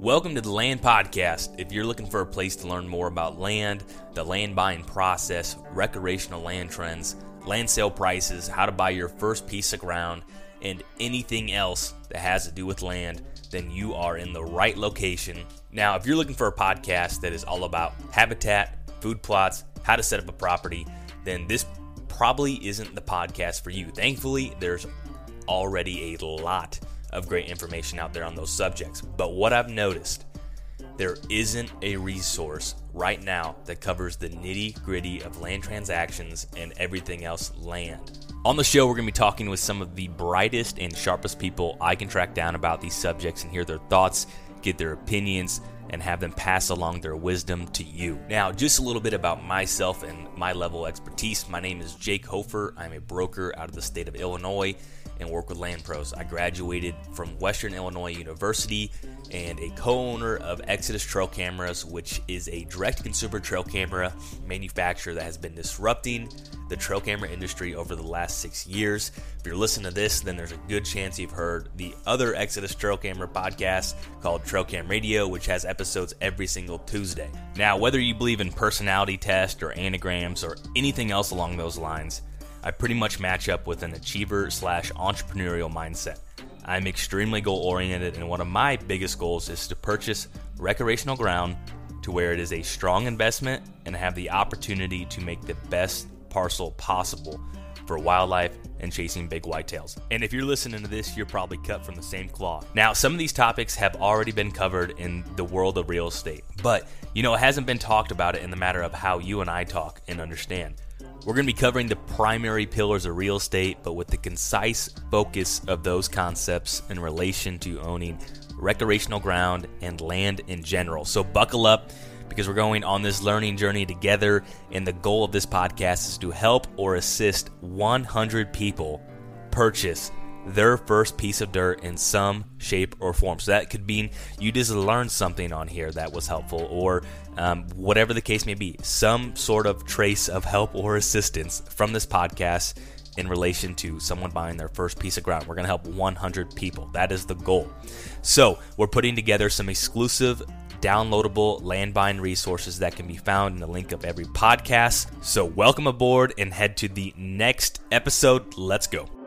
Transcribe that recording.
Welcome to the Land Podcast. If you're looking for a place to learn more about land, the land buying process, recreational land trends, land sale prices, how to buy your first piece of ground, and anything else that has to do with land, then you are in the right location. Now, if you're looking for a podcast that is all about habitat, food plots, how to set up a property, then this probably isn't the podcast for you. Thankfully, there's already a lot of great information out there on those subjects. But what I've noticed, there isn't a resource right now that covers the nitty gritty of land transactions and everything else land. On the show, we're going to be talking with some of the brightest and sharpest people I can track down about these subjects and hear their thoughts, get their opinions, and have them pass along their wisdom to you. Now, just a little bit about myself and my level of expertise. My name is Jake Hofer. I'm a broker out of the state of Illinois and work with LANDPROZ. I graduated from Western Illinois University and a co owner of Exodus Trail Cameras, which is a direct consumer trail camera manufacturer that has been disrupting the trail camera industry over the last six years. If you're listening to this, then there's a good chance you've heard the other Exodus Trail Camera podcast called Trail Cam Radio, which has episodes every single Tuesday. Now, whether you believe in personality tests or anagrams or anything else along those lines, I pretty much match up with an achiever slash entrepreneurial mindset. I'm extremely goal oriented, and one of my biggest goals is to purchase recreational ground to where it is a strong investment and have the opportunity to make the best parcel possible for wildlife and chasing big whitetails. And if you're listening to this, you're probably cut from the same cloth. Now, some of these topics have already been covered in the world of real estate, but you know, it hasn't been talked about it in the matter of how you and I talk and understand. We're going to be covering the primary pillars of real estate, but with the concise focus of those concepts in relation to owning recreational ground and land in general. So, buckle up because we're going on this learning journey together. And the goal of this podcast is to help or assist 100 people purchase their first piece of dirt in some shape or form. So that could mean you just learned something on here that was helpful, or um, whatever the case may be, some sort of trace of help or assistance from this podcast in relation to someone buying their first piece of ground. We're going to help 100 people. That is the goal. So we're putting together some exclusive downloadable land buying resources that can be found in the link of every podcast. So, welcome aboard and head to the next episode. Let's go.